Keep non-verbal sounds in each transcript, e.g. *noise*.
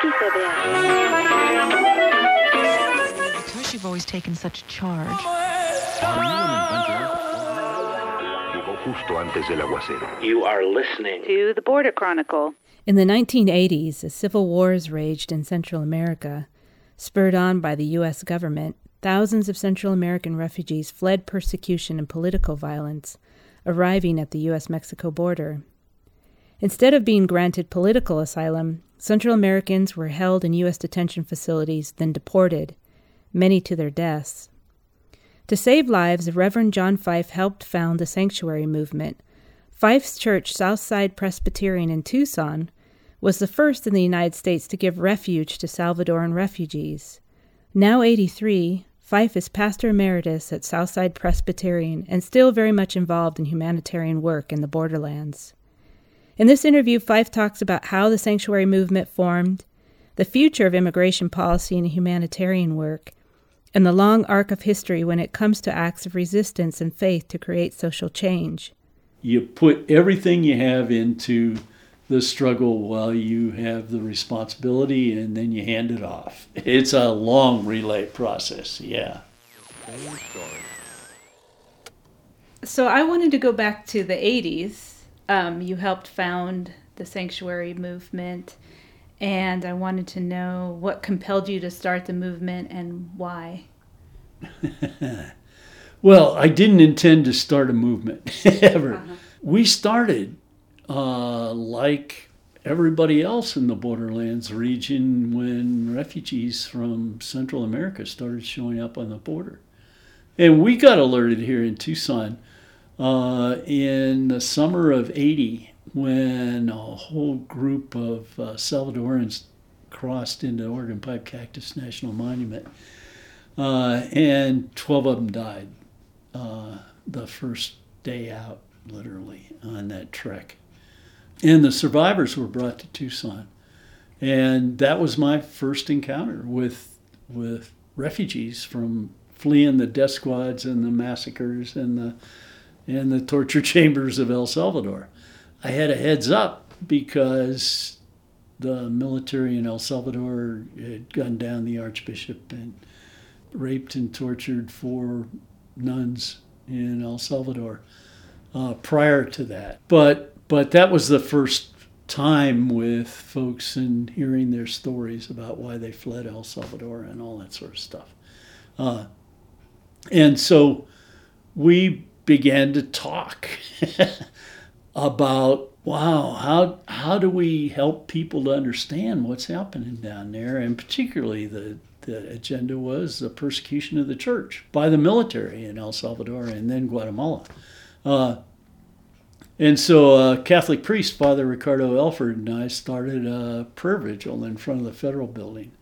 Because you've always taken such charge. You are listening to the Border Chronicle. In the 1980s, as civil wars raged in Central America, spurred on by the U.S. government, thousands of Central American refugees fled persecution and political violence, arriving at the U.S. Mexico border. Instead of being granted political asylum, Central Americans were held in U.S. detention facilities, then deported, many to their deaths. To save lives, Reverend John Fife helped found the sanctuary movement. Fife's church, Southside Presbyterian in Tucson, was the first in the United States to give refuge to Salvadoran refugees. Now 83, Fife is pastor emeritus at Southside Presbyterian and still very much involved in humanitarian work in the borderlands. In this interview, Fife talks about how the sanctuary movement formed, the future of immigration policy and humanitarian work, and the long arc of history when it comes to acts of resistance and faith to create social change. You put everything you have into the struggle while you have the responsibility and then you hand it off. It's a long relay process, yeah. So I wanted to go back to the 80s um, you helped found the sanctuary movement, and I wanted to know what compelled you to start the movement and why. *laughs* well, I didn't intend to start a movement *laughs* ever. Uh-huh. We started uh, like everybody else in the borderlands region when refugees from Central America started showing up on the border. And we got alerted here in Tucson uh, in the summer of 80 when a whole group of uh, Salvadorans crossed into Organ Pipe Cactus National Monument. Uh, and 12 of them died uh, the first day out, literally, on that trek. And the survivors were brought to Tucson. And that was my first encounter with, with refugees from fleeing the death squads and the massacres and the in the torture *laughs* chambers of El Salvador. I had a heads up because the military in El Salvador had gunned down the archbishop and raped and tortured four nuns in El Salvador uh, prior to that. But but that was the first time with folks and hearing their stories about why they fled El Salvador and all that sort of stuff. Uh, and so we began to talk *laughs* about wow how how do we help people to understand what's happening down there and particularly the the agenda was the persecution of the church by the military in El Salvador and then Guatemala. Uh, and so, a Catholic priest, Father Ricardo Elford, and I started a prayer vigil in front of the federal building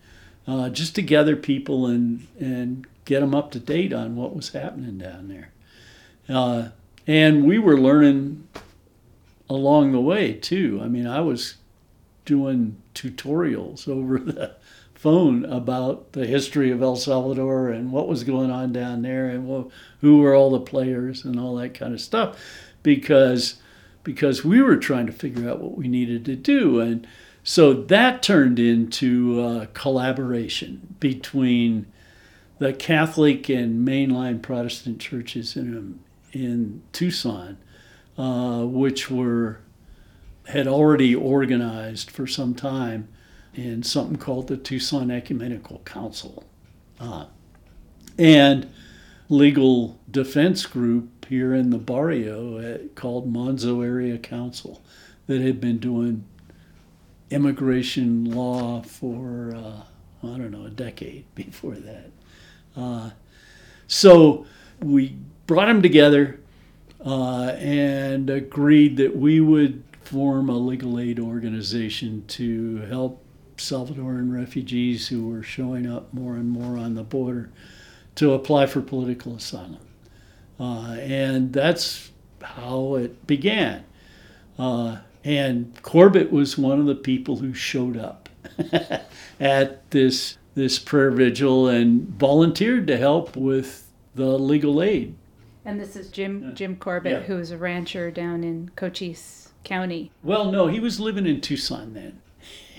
uh, just to gather people and, and get them up to date on what was happening down there. Uh, and we were learning along the way too. I mean, I was doing tutorials over *laughs* the phone about the history of El Salvador and what was going on down there and who were all the players and all that kind of stuff because because we were trying to figure out what we needed to do and so that turned into a collaboration between the Catholic and mainline Protestant churches in in Tucson, uh, which were had already organized for some time in something called the Tucson Ecumenical Council, uh, and legal defense group here in the barrio uh, called Manzo Area Council that had been doing immigration law for uh, I don't know a decade *laughs* before that. Uh, so we brought them together uh, and agreed that we would form a legal aid organization to help Salvadoran refugees who were showing up more and more on the border to apply for political asylum. Uh, and that's how it began. Uh, and Corbett was one of the people who showed up *laughs* at this this prayer vigil and volunteered to help with the legal aid and this is Jim Jim Corbett, yeah. who is a rancher down in Cochise County. Well, no, he was living in Tucson then,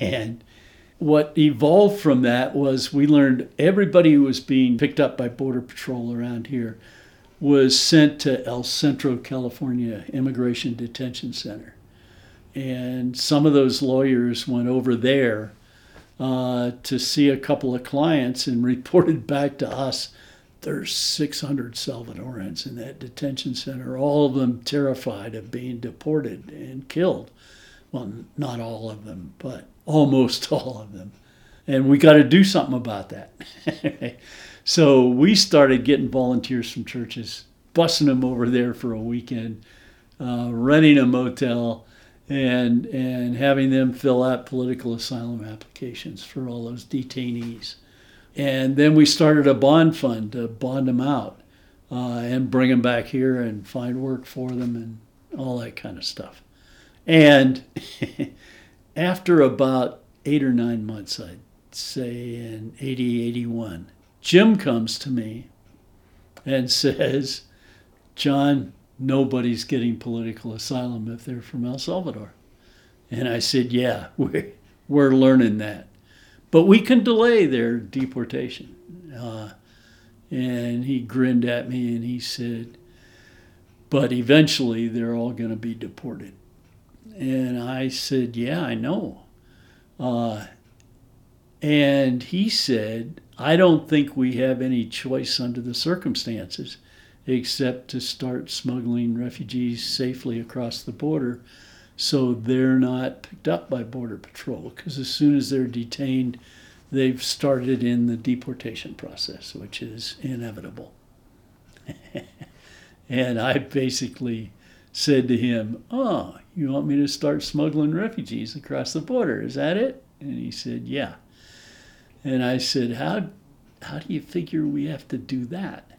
and what evolved from that was we learned everybody who was being picked up by Border Patrol around here was sent to El Centro, California Immigration Detention Center. And some of those lawyers went over there uh, to see a couple of clients and *laughs* reported back to us there's 600 Salvadorans in that detention center, all of them terrified of being deported and killed. Well, not all of them, but almost *laughs* all of them. And we got to do something about that. *laughs* so we started getting volunteers from churches, busing them over there for a weekend, uh, renting a motel, and and having them fill out political asylum applications for all those detainees. And then we started a bond fund to bond them out uh, and bring them back here and find work for them and all that kind of stuff. And *laughs* after about eight or nine months, I'd say in 80, 81, Jim comes to me and *laughs* says, John, nobody's getting political asylum if they're from El Salvador. And I said, Yeah, *laughs* we're, we're learning that. But we can delay their deportation. Uh, and he grinned at me and he said, But eventually they're all going to be deported. And I said, Yeah, I know. Uh, and he said, I don't think we have any choice under the circumstances except to start smuggling refugees safely across the border so they're not picked up by Border Patrol. Because as soon as they're detained, they've started in the deportation process, which is inevitable. *laughs* and I basically said to him, Oh, you want me to start smuggling refugees across the border? Is that it? And he said, Yeah. And I said, How, how do you figure we have to do that?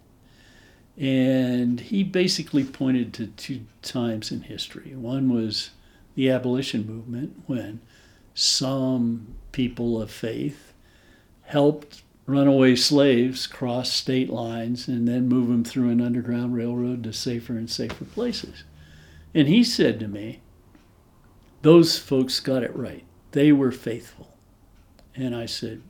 And he basically pointed to two times in history. One was the abolition movement, when some people of faith helped runaway slaves cross state lines and then move them through an underground railroad to safer and safer places. And he said to me, Those folks got it right. They were faithful. And I said,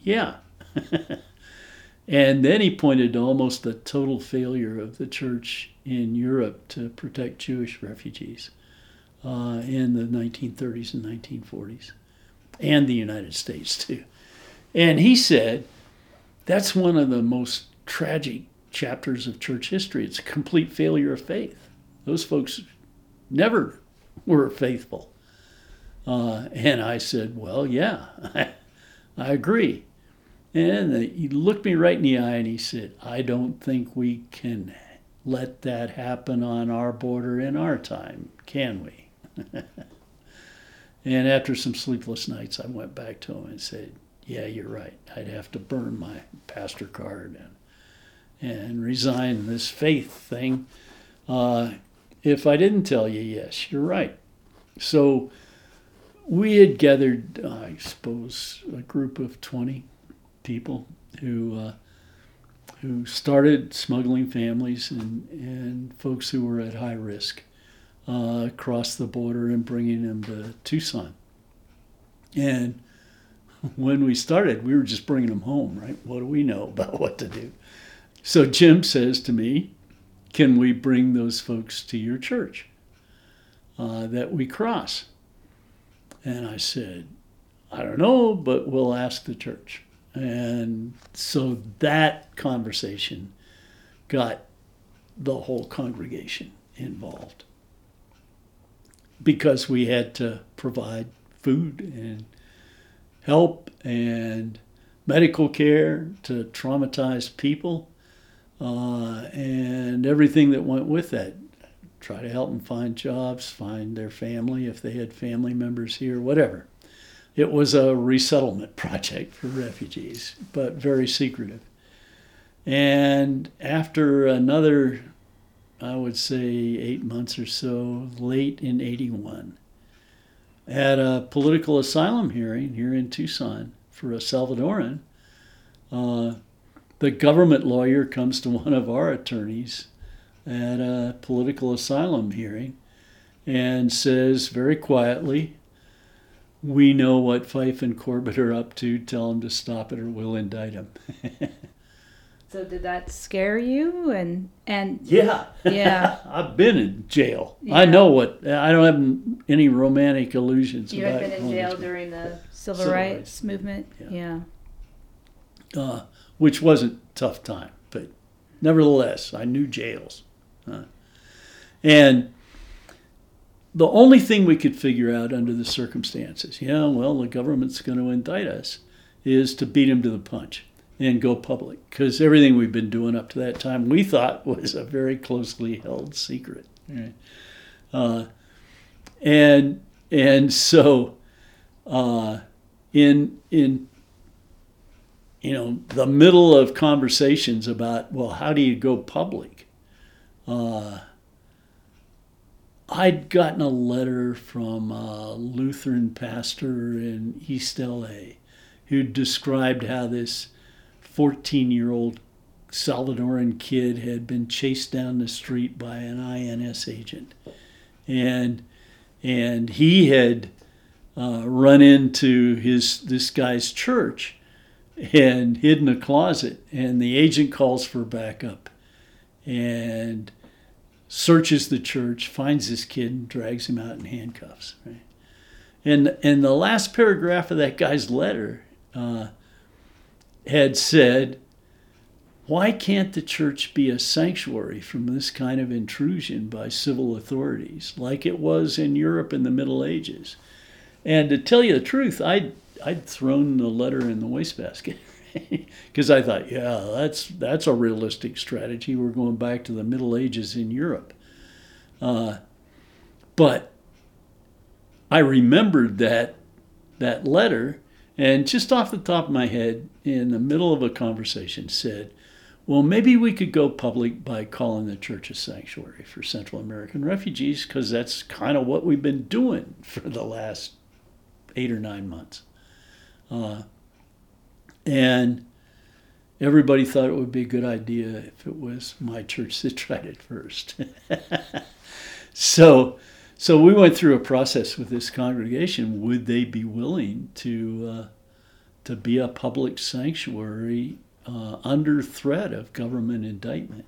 Yeah. *laughs* and then he pointed to almost the total failure of the church in Europe to protect Jewish refugees uh, in the 1930s and 1940s, and the United States too. And he said, That's one of the most tragic chapters of church history. It's a complete failure of faith. Those folks never were faithful. Uh, and I said, Well, yeah, I, *laughs* I agree. And he looked me right in the eye and he said, I don't think we can let that happen on our border in our time, can we? *laughs* and after some sleepless nights, I went back to him and said, Yeah, you're right. I'd have to burn my pastor card and, and resign this faith thing uh, if I didn't tell you, yes, you're right. So we had gathered, I suppose, a group of 20 people who uh, who started smuggling families and, and folks who were at high risk uh, across the border and bringing them to Tucson. And when we started, we were just bringing them home, right? What do we know *laughs* about what to do? So Jim says to me, Can we bring those folks to your church uh, that we cross? And I said, I don't know, but we'll ask the church. And so that conversation got the whole congregation involved because we had to provide food and help and medical care to traumatized people uh, and everything that went with that. Try to help them find jobs, find their family if they had family members here, whatever. It was a resettlement *laughs* project for refugees, but very secretive. And after another I would say eight months or so, late in 81, at a political asylum hearing here in Tucson for a Salvadoran. Uh, the government lawyer comes to one of our attorneys at a political asylum hearing and says very quietly, we know what Fife and Corbett are up to. Tell them to stop it, or we'll indict them. *laughs* So did that scare you? And and yeah, *laughs* Yeah. I've been in jail. I know what. I don't have any romantic illusions you about had been in jail during the civil, Civil rights, rights. movement. Yeah. Yeah. uh, which wasn't a tough time, but nevertheless, I knew jails. Uh, and the only thing we could figure out under the circumstances, yeah, well, the government's going to indict us, is to beat him to the punch and go public. Because everything we've been doing up to that time we thought *laughs* was a very closely held secret. Right? Uh, and and so uh, in in you know, the middle of conversations about, well, how do you go public? Uh, I'd gotten a letter from a Lutheran pastor in East LA who described how this 14 year old Salvadoran kid had been chased down the street by an INS agent. And, and he had uh, run into his this guy's church and hid in a closet. And the agent calls for backup and searches the church, finds this kid, and drags him out in handcuffs. Right? And and the last paragraph of that guy's letter uh, had said, "Why can't the church be a sanctuary from this kind of intrusion by civil authorities, like it was in Europe in the Middle Ages?" And to tell you the truth, I'd I'd thrown the letter in the wastebasket *laughs* because I thought, yeah, that's that's a realistic strategy. We're going back to the Middle Ages in Europe. Uh, but I remembered that that letter, and just off the top of my head, in the middle of a conversation, said, "Well, maybe we could go public by calling the church a sanctuary for Central American refugees, because that's kind of what we've been doing *laughs* for the last eight or nine months." Uh, and everybody thought it would be a good idea if it was my church that *laughs* tried it first. *laughs* so, so we went through a process with this congregation. Would they be willing to uh, to be a public sanctuary uh, under threat of government indictment?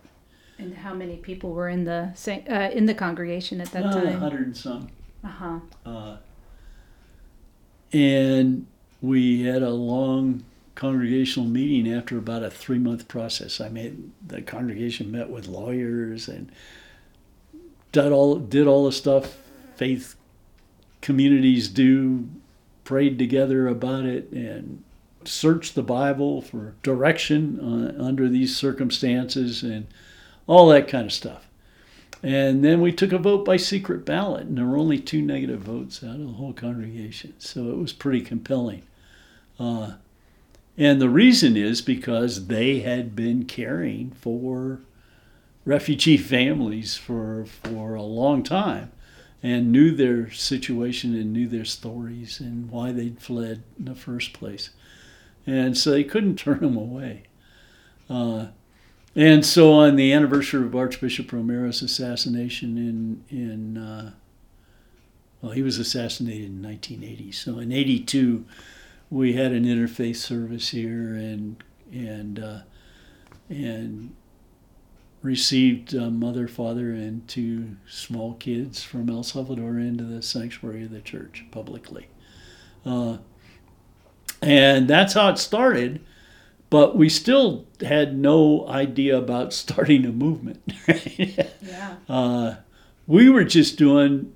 And how many people were in the uh, in the congregation at that Uh, time? hundred and some. Uh huh. Uh, and we had a long congregational meeting after about a three month process. I mean, the congregation met with lawyers and did all did all the stuff faith communities do, prayed together about it, and searched the Bible for direction uh, under these circumstances and all that kind of stuff. And then we took a vote by secret ballot, and there were only two negative votes out of the whole congregation. So it was pretty compelling. Uh, and the reason is because they had been caring for refugee families for, for a long time and knew their situation and knew their stories and why they'd fled in the first place. And so they couldn't *laughs* turn them away. Uh, and so on the anniversary of Archbishop Romero's assassination in in uh, well, he was assassinated in 1980. So in 82, we had an interfaith service here and and uh, and received a mother, father, and two small kids from El Salvador into the sanctuary of the church publicly. Uh, and that's how it started but we still had no idea about *laughs* starting a movement. Right? Yeah. Uh, we were just doing,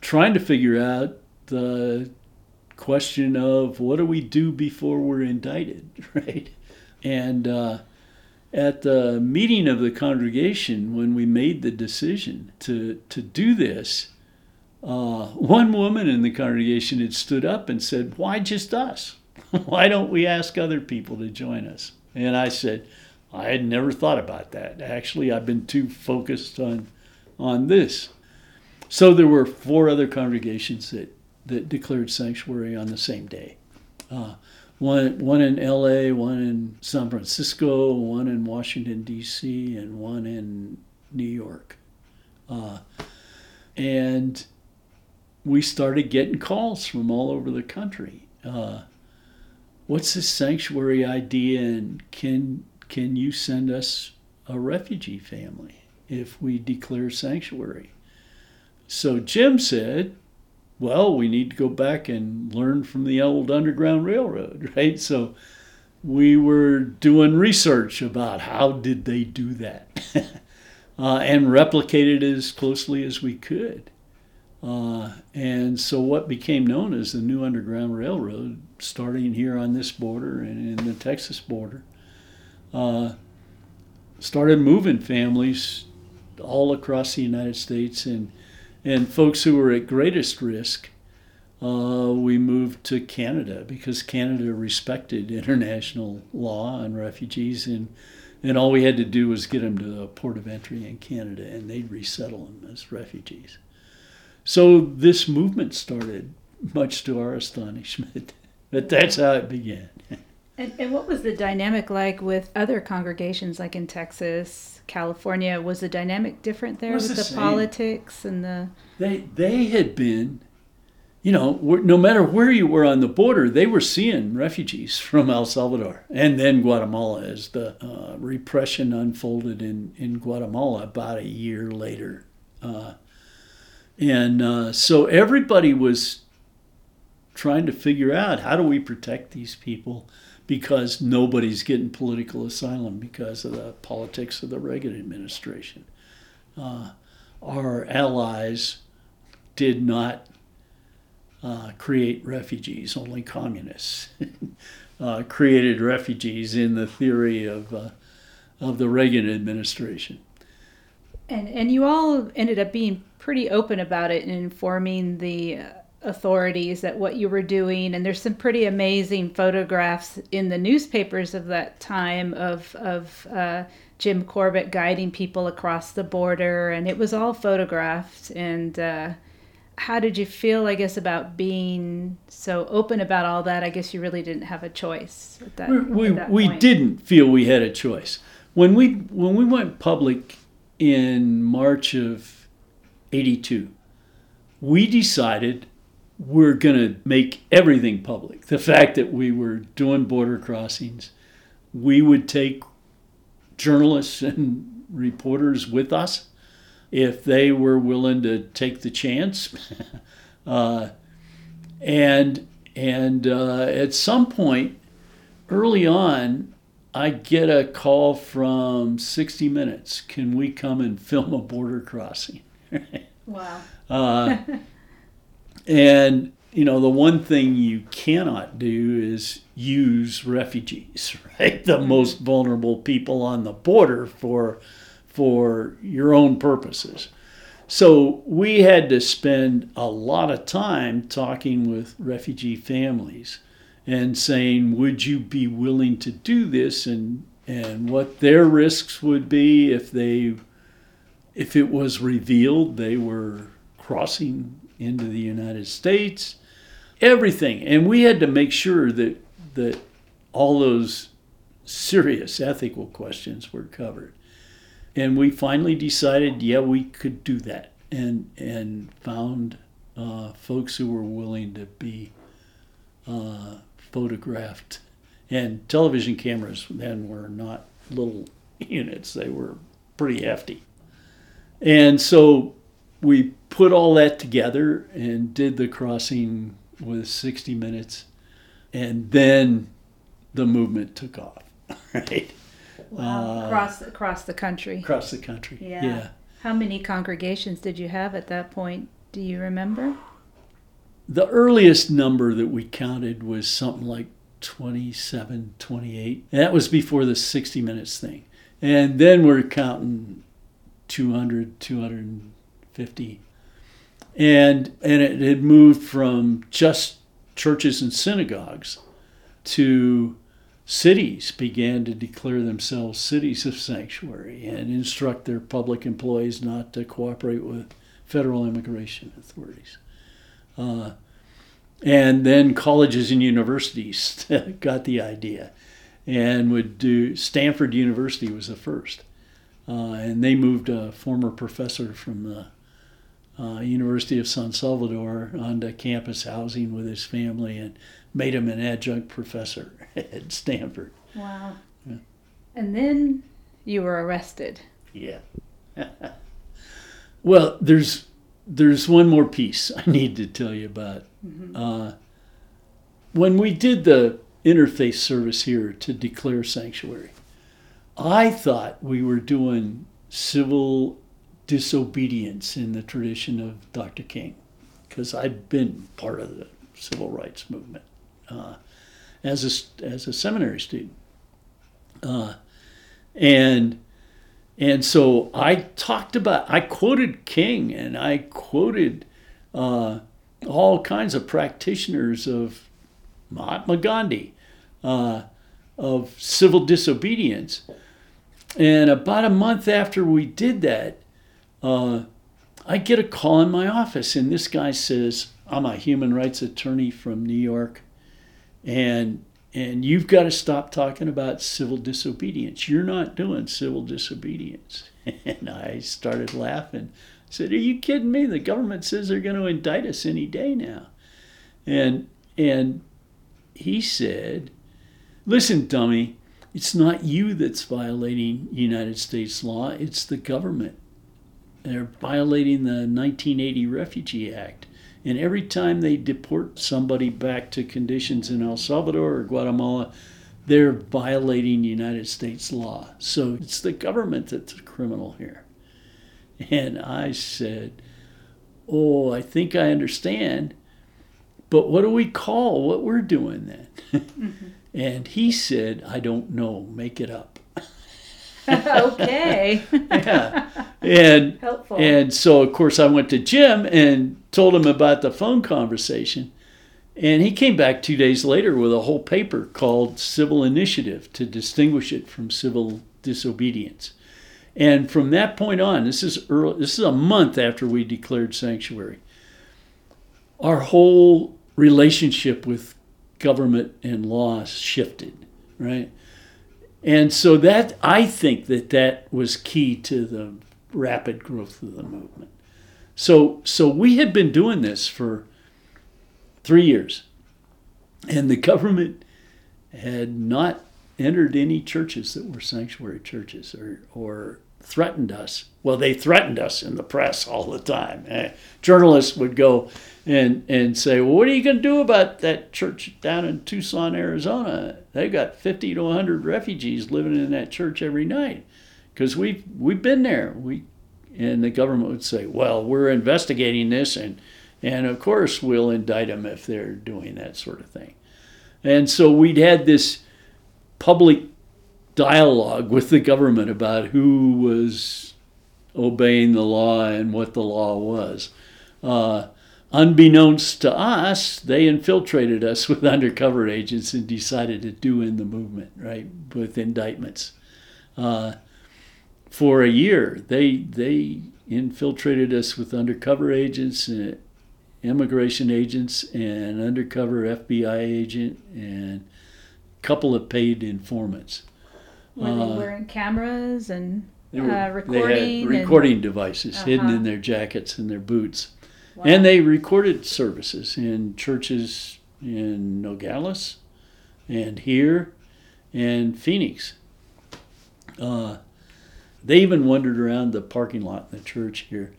trying to figure out the question of what do we do before we're indicted, *laughs* right? And uh, at the meeting of the congregation, when we made the decision to to do this, uh, one woman in the congregation had stood up and said, "Why just us?" *laughs* why don't we ask other people to join us? And I said, I had never thought about that. Actually, I've been too focused on on this. So there were four other congregations that, that declared sanctuary on the same day. Uh, one one in L.A., one in San Francisco, one in Washington D.C., and one in New York. Uh, and we started getting calls from all over the country. Uh, what's this sanctuary idea, and can can you send us a refugee family if we declare sanctuary? So Jim said, well, we need to go back and learn from the old Underground Railroad, *laughs* right? So we were doing research about how did they do that *laughs* uh, and replicated it as closely as we could. Uh, and so what became known as the new Underground Railroad, starting here on this border and in the Texas border, uh, started moving families all across the United States and and folks who were at greatest risk, uh, we moved to Canada because Canada respected international law on refugees, and and all we had to do was get them to the port of entry in Canada, and they'd resettle them as refugees. So this movement started, much to our astonishment. *laughs* but that's how it began. *laughs* And, and what was the dynamic like with other congregations, like in Texas, California? Was the dynamic different there with the the, politics and the? They they had been, you know, no matter where you were on the border, they were seeing refugees *laughs* from El Salvador and then Guatemala as the uh, repression unfolded in in Guatemala about a year later, uh, and uh, so everybody was trying to figure out how do we protect these people because nobody's getting political asylum because of the politics of the Reagan administration. Uh, our allies did not uh, create refugees, only communists *laughs* uh, created refugees in the theory of, uh, of the Reagan administration. And and you all ended up being pretty open about it and informing the uh, authorities that what you were doing. And there's some pretty amazing photographs in the newspapers of that time of of uh, Jim Corbett guiding people across the border, and it was all photographed. And uh, how did you feel? I guess about being so open about all that. I guess you really didn't have a choice at that. We, at we, that we point. didn't feel we had a choice. When we, when we went public in March of 82, we decided we're going to make everything public. The fact that we were doing border crossings, we would take journalists *laughs* and reporters with us if they were willing to take the chance. *laughs* uh, and and uh, at some point early on, I get a call from 60 Minutes. Can we come and *laughs* film a border crossing? Wow. Uh, and you know the one thing you cannot do is use refugees, *laughs* right? The mm-hmm. most vulnerable people on the border for for your own purposes. So we had to spend a lot of time talking with refugee families and saying, would you be willing to do this and and what their risks would be if they if it was revealed they were crossing into the United States, everything. And we had to make sure that that all those serious ethical questions were covered. And we finally decided, yeah, we could do that, and and found uh, folks who were willing to be uh, photographed. And television cameras then were not little *laughs* units; they were pretty hefty. And so we put all that together and did the crossing with 60 minutes, and then the movement took off, *laughs* right? Wow. across across the country. Across the country. Yeah. yeah. How many congregations did you have at that point? Do you remember? The earliest number that we counted was something like 27, 28. And that was before the 60 minutes thing. And then we're counting 200, 200, 250. And, and it had moved from just churches and synagogues to cities began to declare themselves cities of sanctuary and instruct their public employees not to cooperate with federal immigration authorities. Uh, and then colleges and universities *laughs* got the idea and would do stanford university was the first uh, and they moved a former professor from the uh, University of San Salvador onto campus housing with his family and made him an adjunct professor *laughs* at Stanford. Wow. Yeah. And then you were arrested. Yeah. *laughs* well, there's there's one more piece I need to tell you about. Uh, when we did the interfaith service here to declare sanctuary, I thought we were doing civil disobedience in the tradition of Dr. King, because I'd been part of the civil rights movement uh, as a as a seminary student, uh, and and so I talked about I quoted King and I quoted uh, all kinds of practitioners of Mahatma Gandhi uh, of civil disobedience. And about a month after we did that, uh, I get a call in my office, and this guy says, "I'm a human rights attorney from New York, and and you've got to stop talking about civil disobedience. You're not doing civil disobedience." *laughs* And I started laughing. I said, "Are you kidding me? The government says they're going to indict us any day now." And and he said, "Listen, dummy." It's not you that's violating United States law, it's the government. They're violating the 1980 Refugee Act. And every time they deport somebody back to conditions in El Salvador or Guatemala, they're violating United States law. So it's the government that's a criminal here. And I said, Oh, I think I understand. But what do we call what we're doing then? *laughs* Mm-hmm. And he said, I don't know, make it up. *laughs* okay. yeah. And Helpful. and so of course I went to Jim and told him about the phone conversation. And he came back two days later with a whole paper called Civil Initiative to distinguish it from civil disobedience. And from that point on, this is early, this is a month after we declared sanctuary. Our whole relationship with government and law shifted, right? And so that I think that that was key to the rapid growth of the movement. So so we had been doing this for 3 years. And the government had not entered any churches that were sanctuary churches or or threatened us. Well, they threatened us in the press all the time. Eh, journalists would go and and say, "Well, what are you going to do about that church down in Tucson, Arizona? They've got 50 to 100 refugees living in that church every night because we've we've been there. We and the government would say, "Well, we're investigating this, and and of course we'll indict them if they're doing that sort of thing." And so we'd had this public dialogue with the government about who was obeying the law and what the law was. Uh, unbeknownst to us, they infiltrated us *laughs* with undercover agents and decided to do in the movement, right, with indictments. Uh, for a year, they they infiltrated us with undercover agents, uh, immigration agents, and undercover FBI agent, and a couple of paid informants. Were Uh, they wearing cameras and They, were, uh, they recording? had recording devices hidden Uh-huh. in their jackets and their boots. and, And they recorded services in churches in Nogales and here and Phoenix. Uh, they even wandered around the parking lot in the church here,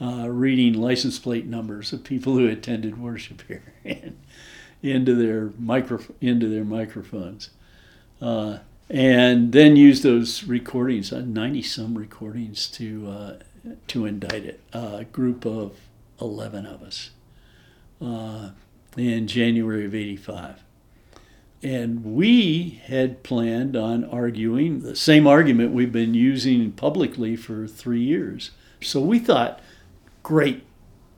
uh, reading license plate numbers of people who attended worship here *laughs* and into their micro into their microphones, uh, and then use those recordings, ninety some recordings, to uh, to indict it. a group of 11 of us uh, in January of 85. And we had planned on arguing the same argument we've been using publicly for three years. So we thought, great,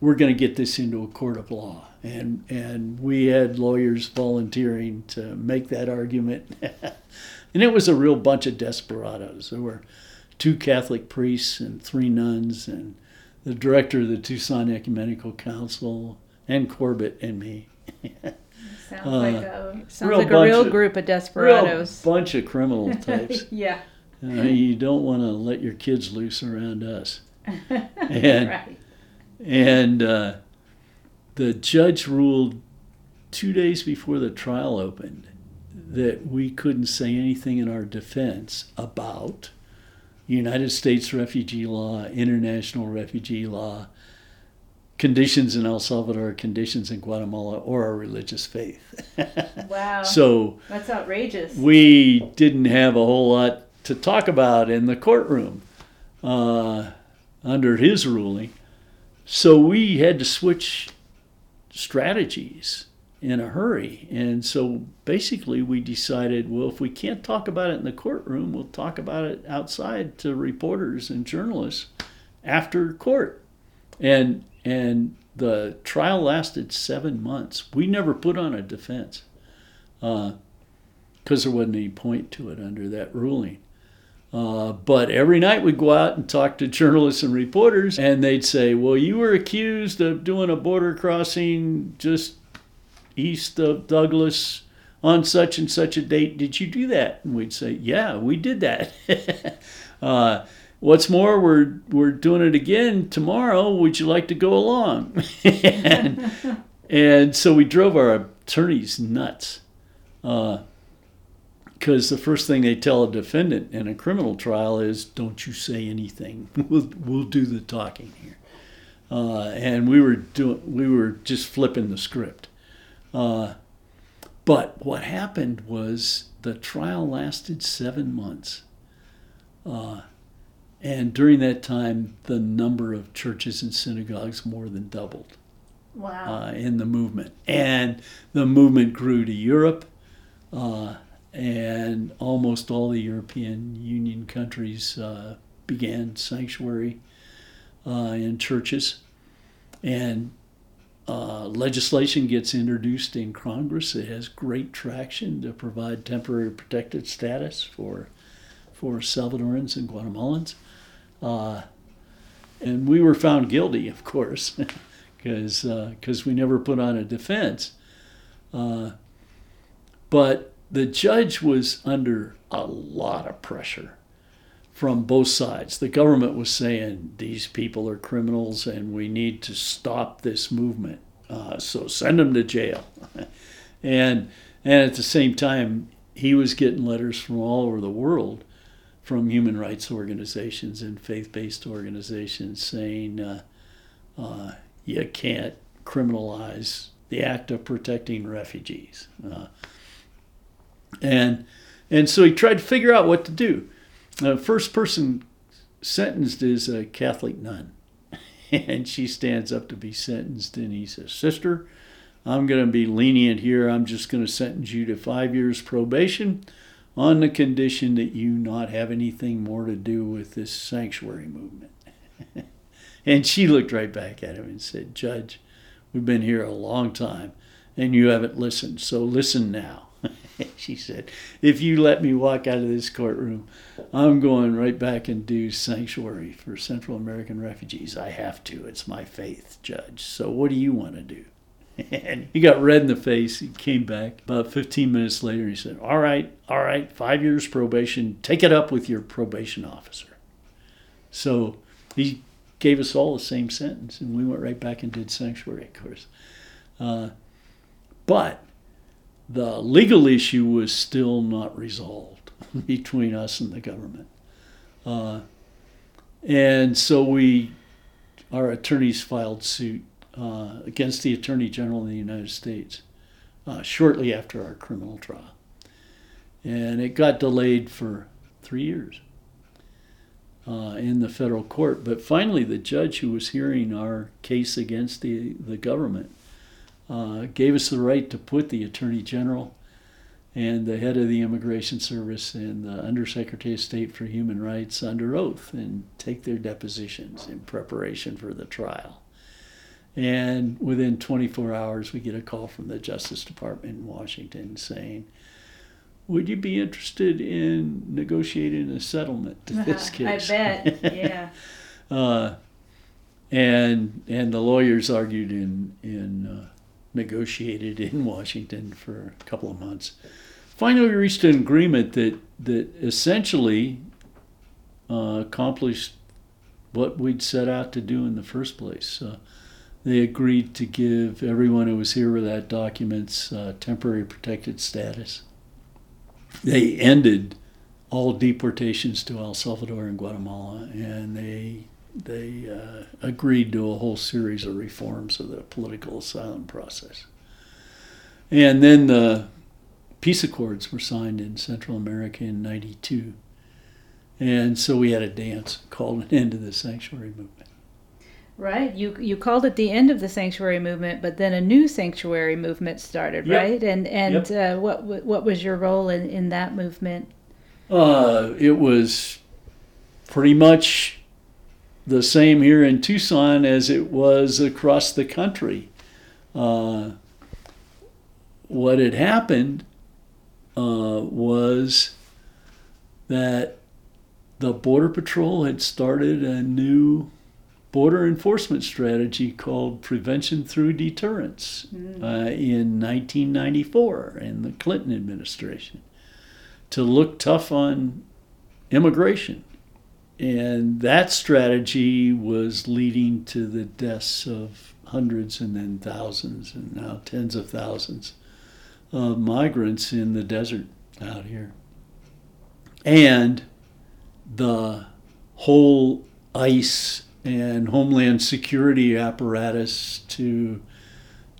we're going to get this into a court of law. And, and we had lawyers volunteering to make that argument. *laughs* and it was a real bunch of desperados. There were two Catholic priests and three nuns and the director of the Tucson Ecumenical Council, and Corbett and me. *laughs* sounds uh, like a sounds real like a real of- group of Real bunch of criminal *laughs* types. yeah. Uh, you don't want to let your kids loose around us. *laughs* And right. and uh, the judge ruled two days before the trial opened that we couldn't say anything in our defense about United States refugee law, international refugee law, conditions in El Salvador, conditions in Guatemala, or our religious faith. *laughs* Wow. so That's outrageous. we didn't have a whole lot to talk about in the courtroom uh, under his ruling. So we had to switch strategies in a hurry. And so basically, we decided well, if we can't talk about it in the courtroom, we'll talk about it outside to reporters and journalists after court. And, and the trial lasted seven months. We never put on a defense because there wasn't any point to it under that ruling. Uh, but every night we'd go out and talk to journalists and reporters, and they'd say, Well, you were accused of doing a border crossing just east of Douglas on such and such a date. Did you do that? And we'd say, Yeah, we did that. *laughs* uh, what's more, we're, we're doing it again tomorrow. Would you like to go along? *laughs* and, and so we drove our attorneys nuts. Because the first thing they tell a defendant in a criminal trial is, "Don't you say anything. *laughs* We'll we'll do the talking here." Uh, and we were doing we were just flipping the script. Uh, but what happened was the trial lasted seven months, uh, and during that time, the number of churches and synagogues more than doubled wow. uh, in the movement. And the movement grew to Europe, uh, and almost all the European Union countries uh, began sanctuary uh, in churches. And uh, legislation gets introduced in Congress. It has great traction to provide temporary protected status for for Salvadorans and Guatemalans. Uh, and we were found guilty, of course, *laughs* because because we never put on a defense. Uh, but the judge was under a lot of pressure from both sides. The government was saying these people are criminals and we need to stop this movement. Uh, so send them to jail. *laughs* and and at the same time, he was getting letters from all over the world from human rights organizations and faith-based organizations saying uh, uh, you can't criminalize the act of protecting refugees. Uh, and and so he tried to figure out what to do. The first person sentenced is a Catholic nun, *laughs* and she stands up to be sentenced, and he says, "Sister, I'm going to be lenient here. I'm just going to sentence you to five years probation." On the condition that you not have anything more to do with this sanctuary movement. *laughs* and she looked right back at him and said, Judge, we've been here a long time and you haven't listened, so listen now. *laughs* she said, If you let me walk out of this courtroom, I'm going right back and do sanctuary for Central American refugees. I have to. It's my faith, Judge. So what do you want to do? *laughs* And he got red in the face. He came back about 15 minutes later. He said, All right, all right, five years probation. Take it up with your probation officer. So he gave us all the same sentence, and we went right back and did sanctuary, of course. Uh, but the legal issue was still not resolved *laughs* between us and the government. Uh, and so we, our attorneys filed suit uh, against the Attorney General of the United States uh, shortly after our criminal trial. And it got delayed for three years uh, in the federal court. But finally, the judge who was hearing our case against the, the government uh, gave us the right to put the Attorney General and the head of the Immigration Service and the Undersecretary of State for Human Rights under oath and take their depositions in preparation for the trial. And within 24 hours, we get a call from the Justice Department in Washington saying, Would you be interested in negotiating a settlement to *laughs* this case? I bet. Yeah. *laughs* uh, and and the lawyers argued in in uh, negotiated in Washington for a couple of months. Finally, reached an agreement that that essentially uh, accomplished what we'd set out to do in the first place. Uh, they agreed to give everyone who was here with that documents uh, temporary protected status. They ended all deportations to El Salvador and Guatemala, and they they uh, agreed to a whole series of reforms of the political asylum process. And then the peace accords were signed in Central America in 92. And so we had a dance called an end to the sanctuary movement. Right. You you called it the end of the sanctuary movement, but then a new sanctuary movement started, Yep. right? And and Yep. uh, what what was your role in, in that movement? Uh, it was pretty much the same here in Tucson as it was across the country. Uh, what had happened uh, was that the Border Patrol had started a new border enforcement strategy called Prevention Through Deterrence uh, in 1994 in the Clinton administration to look tough on immigration. And that strategy was leading to the deaths of hundreds and then thousands and now tens of thousands of migrants in the desert out here. And the whole ICE and Homeland Security apparatus to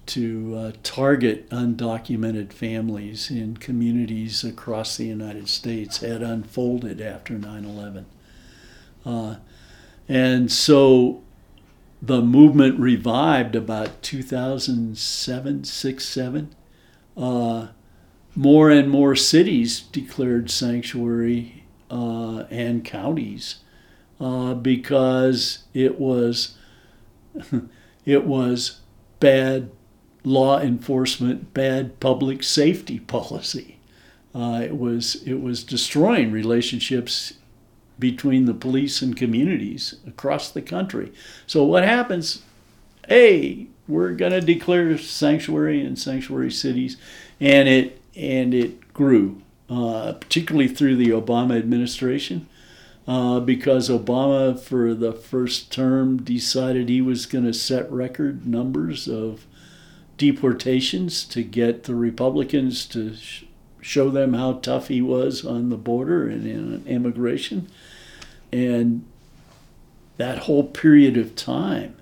to uh, target undocumented families in communities across the United States had unfolded after 9 11. Uh, and so the movement revived about 2007, 6, 7. Uh, more and more cities declared sanctuary uh, and counties uh, because it was *laughs* it was bad law enforcement, bad public safety *laughs* policy. Uh, it was it was destroying relationships between the police and communities across the country. So what happens? Hey, we're going to declare sanctuary and sanctuary cities, and it and it grew, uh, particularly through the Obama administration. Uh, because Obama, for the first term, decided he was going to set record numbers of deportations to get the Republicans to sh- show them how tough he was on the border and in immigration. And that whole period of time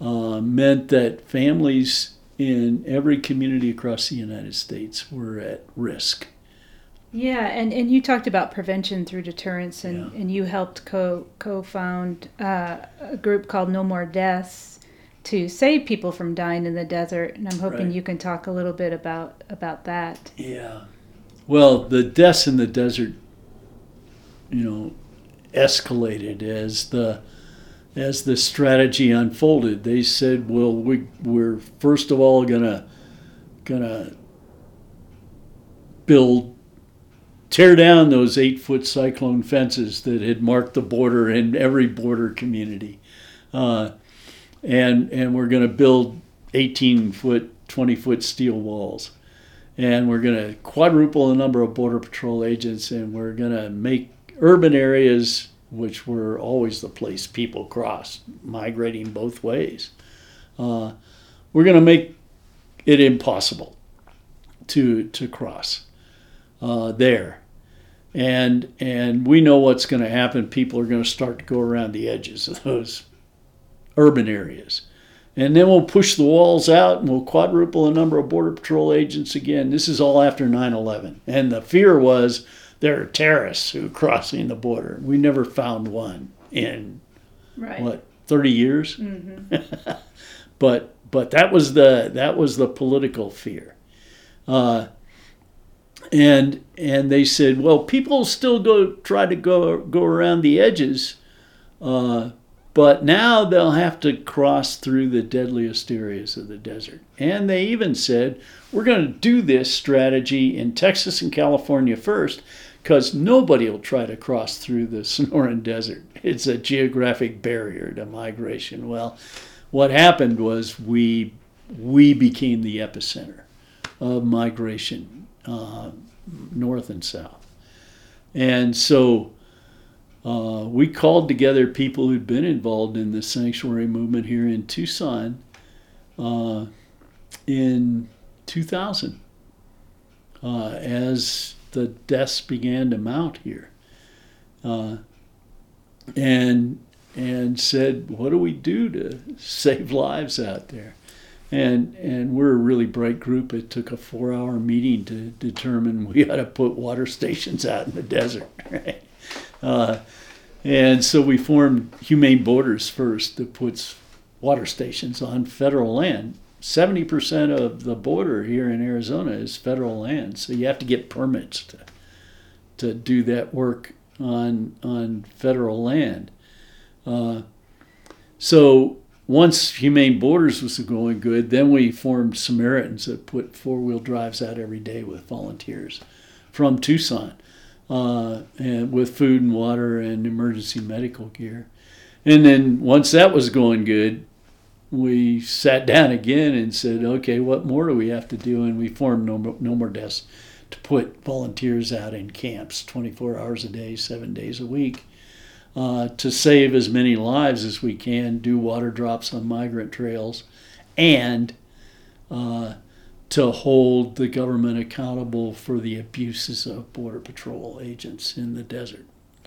uh, meant that families in every community across the United States were at risk. Yeah, and, and you talked about prevention through deterrence, and, Yeah. and you helped co co found uh, a group called No More Deaths to save people from dying in the desert. And I'm hoping Right. you can talk a little bit about about that. Yeah. Well, the deaths in the desert, you know, escalated as the as the strategy unfolded. They said, "Well, we we're first of all gonna gonna build." Tear down those eight foot cyclone fences that had marked the border in every border community. Uh, and, and we're going to build 18 foot, 20 foot steel walls and we're going to quadruple the number of border patrol agents and we're going to make urban areas which were always the place people crossed migrating both ways uh, we're going to make it impossible to to cross uh, there and and we know what's going to happen people are going to start to go around the edges of those urban areas and then we'll push the walls out and we'll quadruple the number of Border Patrol agents again. This is all after 9 11. And the fear was there are terrorists who are crossing the border. We never found one in, Right. what, 30 years? *laughs* but but that was the that was the political fear. Uh, and and they said, well, people still go try to go go around the edges, uh, but now they'll have to cross through the deadliest areas of the desert. And they even said, we're going to do this strategy in Texas and California first, because nobody will try to cross through the *laughs* Sonoran Desert. It's a geographic barrier to migration. Well, what happened was we we became the epicenter of migration, uh, north and south, and so uh, we called together people who'd been involved in the sanctuary movement here in Tucson uh, in 2000 uh, as the deaths began to mount here. Uh, and and said, "What do we do to *laughs* save lives out there?" And and we're a really bright group. It took a four-hour meeting to determine we *laughs* ought to put water stations out in the desert, *laughs* right? Uh, and so we formed Humane Borders first that puts water stations on federal land. 70% of the border here in Arizona is federal land, so you have to get permits to, to do that work on, on federal land. Uh, so once Humane Borders was going good, then we formed Samaritans that put four wheel drives out every day with volunteers from Tucson uh, and with food and water and emergency medical gear. And then once that was going good, we sat down again and said, okay, what more do we have to do? And we formed No, no More Deaths to put volunteers out in camps 24 hours a day, seven days a week. Uh, to save as many lives as we can, do water drops on migrant trails, and uh, to hold the government accountable for the abuses of Border Patrol agents in the desert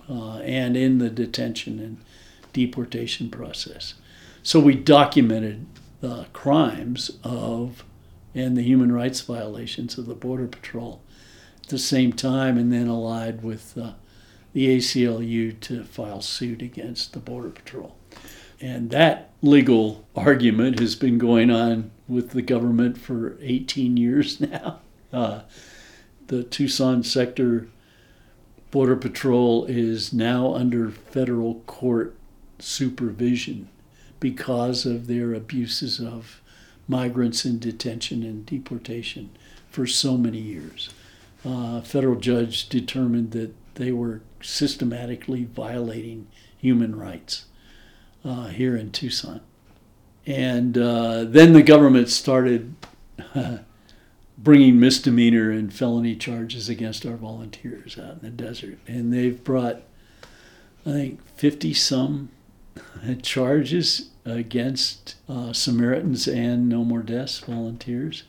uh, and in the detention and deportation process. So we documented the crimes of and the human rights violations of the Border Patrol at the same time, and then allied with uh, the ACLU to file suit against the Border Patrol. And that legal argument has been going on with the government for 18 years *laughs* now. Uh, the Tucson sector Border Patrol is now under federal court supervision because of their abuses of migrants in detention and deportation for so many years. Uh, federal judge determined that they were systematically violating human rights uh, here in Tucson. And uh, then the government started *laughs* bringing misdemeanor and felony charges against our volunteers out in the desert. And they've brought, I think, 50 some charges against uh, Samaritans and No More Deaths volunteers.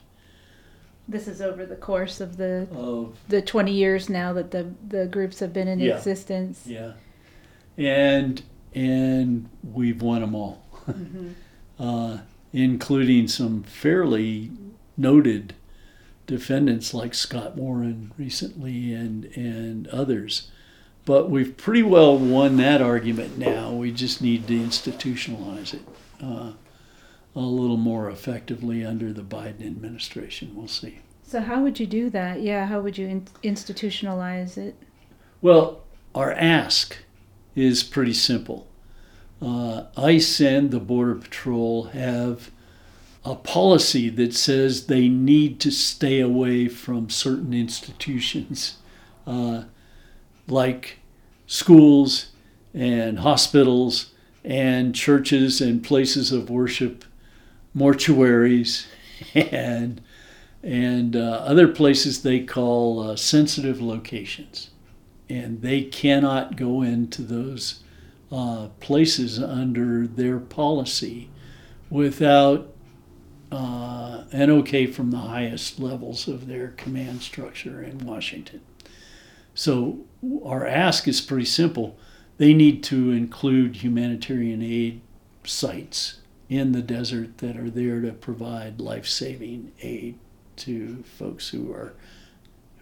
This is over the course of the Of the 20 years now that the the groups have been in Yeah. existence. yeah, and and we've won them all, *laughs* uh, including some fairly noted defendants like Scott Warren recently and and others. But we've pretty well won that argument now. We just need to institutionalize it uh, a little more effectively under the Biden administration. We'll see. So how would you do that? Yeah, how would you in- institutionalize it? Well, our ask is pretty simple. Uh, ICE and the Border Patrol have a policy that says they need to stay away from certain institutions uh, like schools and hospitals and churches and places of worship, mortuaries, *laughs* and and uh, other places they call uh, sensitive locations. And they cannot go into those uh, places under their policy without uh, an okay from the highest levels of their command structure in Washington. So our ask is pretty simple. They need to include humanitarian aid sites in the desert that are there to provide life-saving aid to folks who are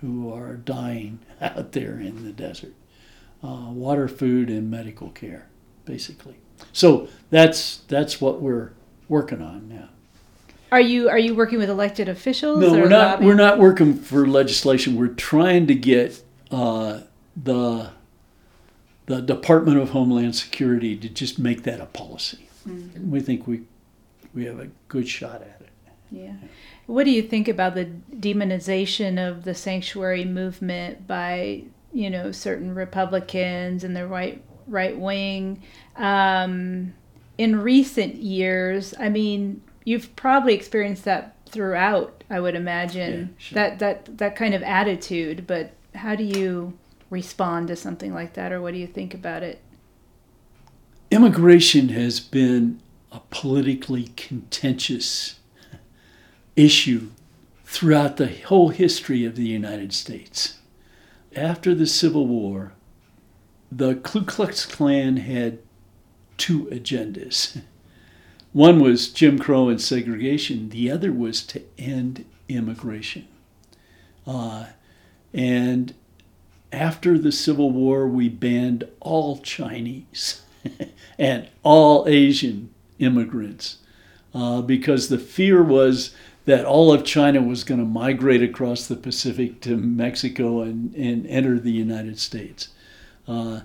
who are dying *laughs* out there in the desert. Uh, water, food, and medical care, basically. So that's that's what we're working on now. Are you are you working with elected officials? No, we're not. lobbying? We're not working for legislation. We're trying to get uh, the the Department of Homeland Security to just make that a policy. Mm-hmm. We think we we have a good shot at it. Yeah. What do you think about the demonization of the sanctuary movement by you know certain Republicans and the right right wing um, in recent years? I mean, you've probably experienced that throughout. I would imagine Yeah, sure. that that that kind of attitude. But how do you respond to something like that, or what do you think about it? Immigration has been a politically contentious issue throughout the whole history of the United States. After the Civil War, the Ku Klux Klan had two agendas. One was Jim Crow and segregation, the other was to end immigration. Uh, and after the Civil War, we banned all Chinese *laughs* and all Asian immigrants uh, because the fear was that all of China was going to migrate across the Pacific to Mexico and, and enter the United States. Uh,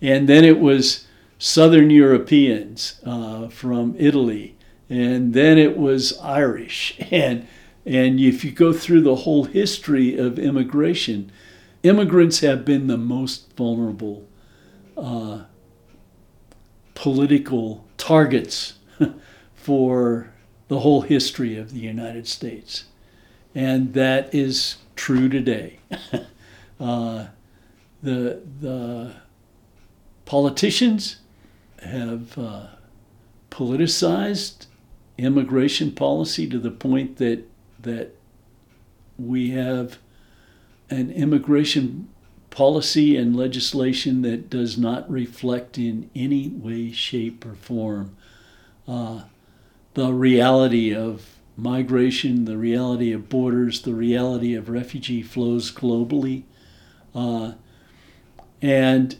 and then it was Southern Europeans uh, from Italy, and then it was Irish. *laughs* And, and if you go through the whole history of immigration, immigrants have been the most vulnerable uh, political targets *laughs* for the whole history of the United States. And that is true today. *laughs* uh, the, the politicians have uh, politicized immigration policy to the point that, that we have an immigration policy and legislation that does not reflect in any way, shape, or form uh, the reality of migration, the reality of borders, the reality of refugee flows globally. Uh, and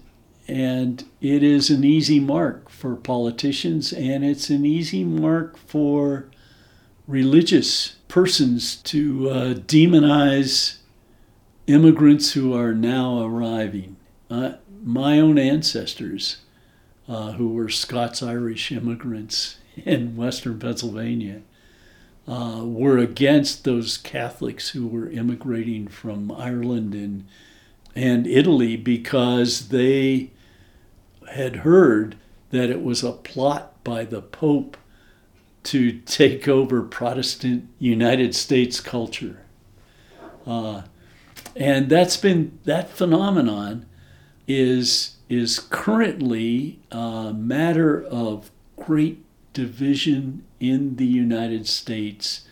and it is an easy mark for politicians and it's an easy mark for religious persons to uh, demonize immigrants who are now arriving. Uh, my own ancestors, uh, who were Scots Irish immigrants *laughs* in Western Pennsylvania, uh, were against those Catholics who were immigrating from Ireland and and Italy because they had heard that it was a plot by the Pope to take over Protestant United States culture. Uh, and that's been that phenomenon is is currently a matter of great division in the United States,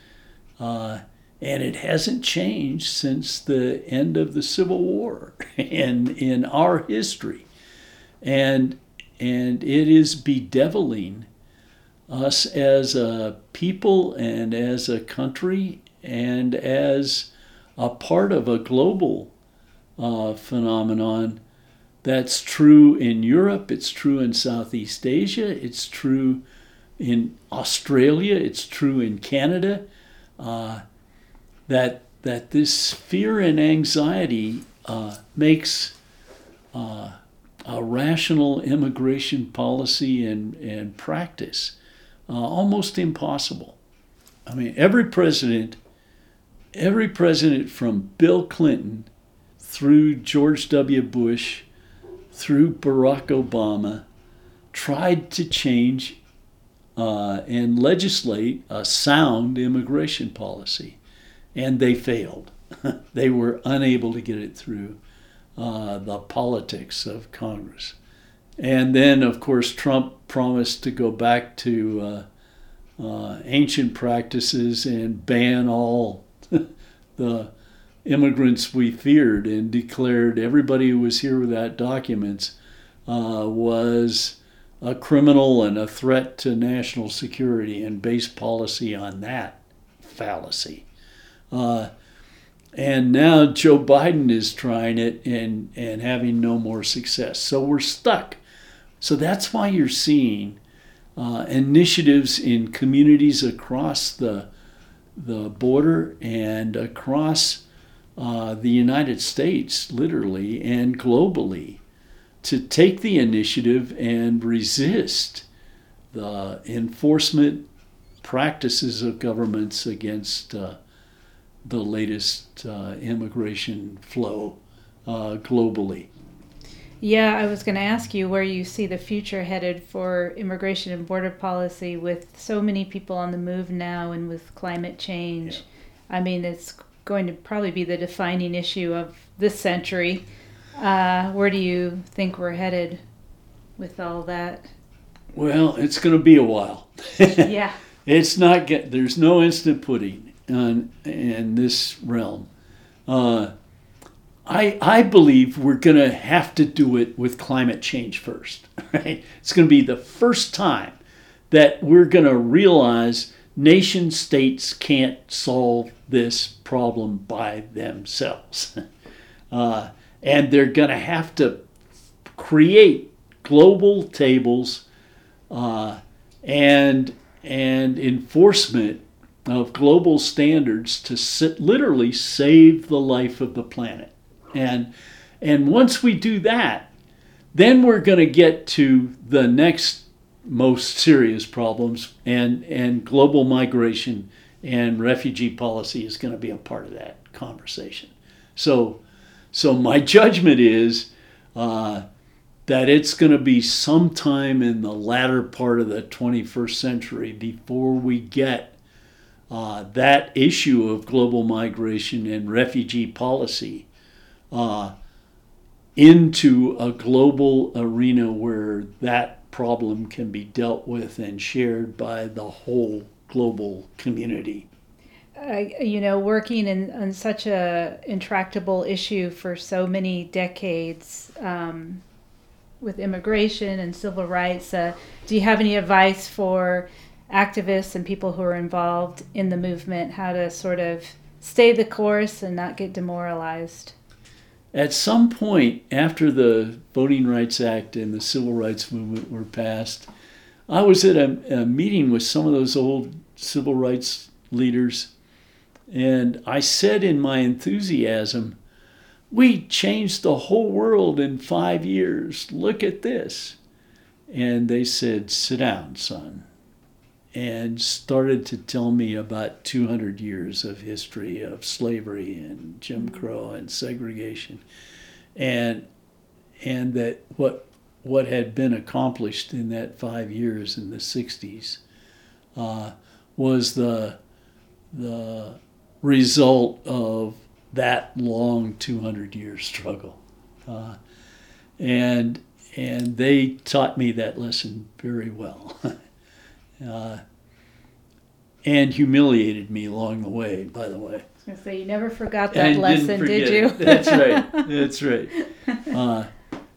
uh, and it hasn't changed since the end of the Civil War *laughs* and in our history, and and it is bedeviling us as a people and as a country and as a part of a global uh, phenomenon that's true in Europe, it's true in Southeast Asia, it's true in Australia, it's true in Canada. Uh, that that this fear and anxiety uh, makes uh, a rational immigration policy and, and practice uh, almost impossible. I mean, every president every president from Bill Clinton through George W. Bush through Barack Obama tried to change uh, and legislate a sound immigration policy, and they failed. *laughs* they were unable to get it through uh, the politics of Congress. And then, of course, Trump promised to go back to uh, uh ancient practices and ban all *laughs* the immigrants we feared and declared everybody who was here without documents uh, was a criminal and a threat to national security and based policy on that fallacy. Uh, and now Joe Biden is trying it and, and having no more success. So we're stuck. So that's why you're seeing uh, initiatives in communities across the the border and across uh, the United States, literally, and globally, to take the initiative and resist the enforcement practices of governments against uh, the latest uh, immigration flow uh, globally. Yeah, I was going to ask you where you see the future headed for immigration and border policy with so many people on the move now and with climate change. Yeah. I mean, it's going to probably be the defining issue of this century. Uh, where do you think we're headed with all that? Well, it's going to be a while. *laughs* yeah. It's not get. There's no instant pudding on, in this realm. Uh, I I believe we're going to have to do it with climate change first. *laughs* Right? It's going to be the first time that we're going to realize nation states can't solve this problem by themselves, *laughs* uh, and they're going to have to create global tables uh, and and enforcement of global standards to sit, literally save the life of the planet. And and once we do that, then we're going to get to the next most serious problems and and global migration and refugee policy is going to be a part of that conversation. So so my *laughs* judgment is uh, that it's going to be sometime in the latter part of the 21st century before we get uh, that issue of global migration and refugee policy uh, into a global arena where that problem can be dealt with and shared by the whole global community. Uh, you know, working in on such a intractable issue for so many decades, um, with immigration and civil rights. Uh, do you have any advice for activists and people who are involved in the movement how to sort of stay the course and not get demoralized? At some point after the Voting Rights Act and the Civil Rights Movement were passed, I was at a, a meeting with some of those old civil rights leaders, and I said in my enthusiasm, we changed the whole world in five years. Look at this. And they said, Sit down, son. And started to tell me about 200 years of history of slavery and Jim Crow and segregation. And, and that what, what had been accomplished in that five years in the 60s uh, was the, the result of that long 200 year struggle. Uh, and, and they taught me that lesson very well. *laughs* uh, and humiliated me along the way, by the way. I was say, you never forgot that and lesson, did you? That's right. That's right. *laughs* Uh,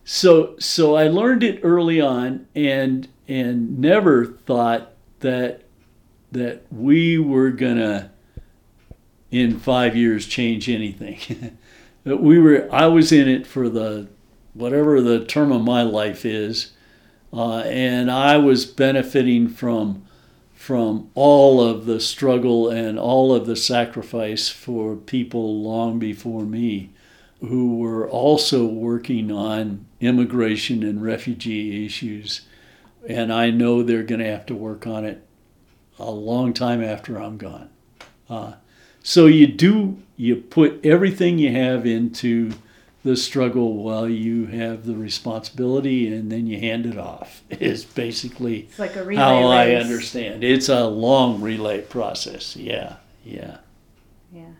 so, so I learned it early on, and and never thought that that we were gonna in five years change anything. *laughs* that we were I was in it for the whatever the term of my life is, uh, and I was benefiting from from all of the struggle and all of the sacrifice for people long before me who were also working on immigration and refugee issues and I know they're going to have to work on it a long time after I'm gone. Uh, so you do you put everything you have into the struggle while you have the responsibility and then you hand it off *laughs* is basically like how race. I understand. It's a long relay process. Yeah. Yeah. Yeah.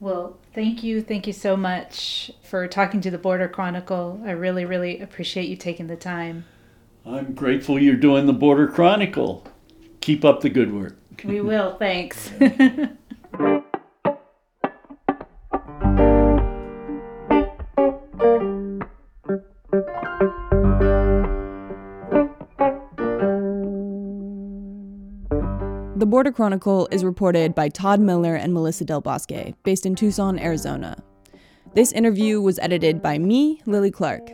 Well, thank you. Thank you so much for talking to the Border Chronicle. I really, really appreciate you taking the time. I'm grateful you're doing the Border Chronicle. Keep up the good work. We will. Thanks. *laughs* *laughs* The Border Chronicle is reported by Todd Miller and Melissa Del Bosque, based in Tucson, Arizona. This interview was edited by me, Lily Clark.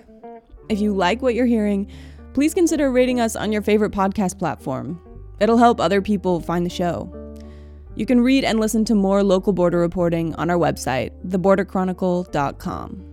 If you like what you're hearing, please consider rating us on your favorite podcast platform. It'll help other people find the show. You can read and listen to more local border reporting on our website, theborderchronicle.com.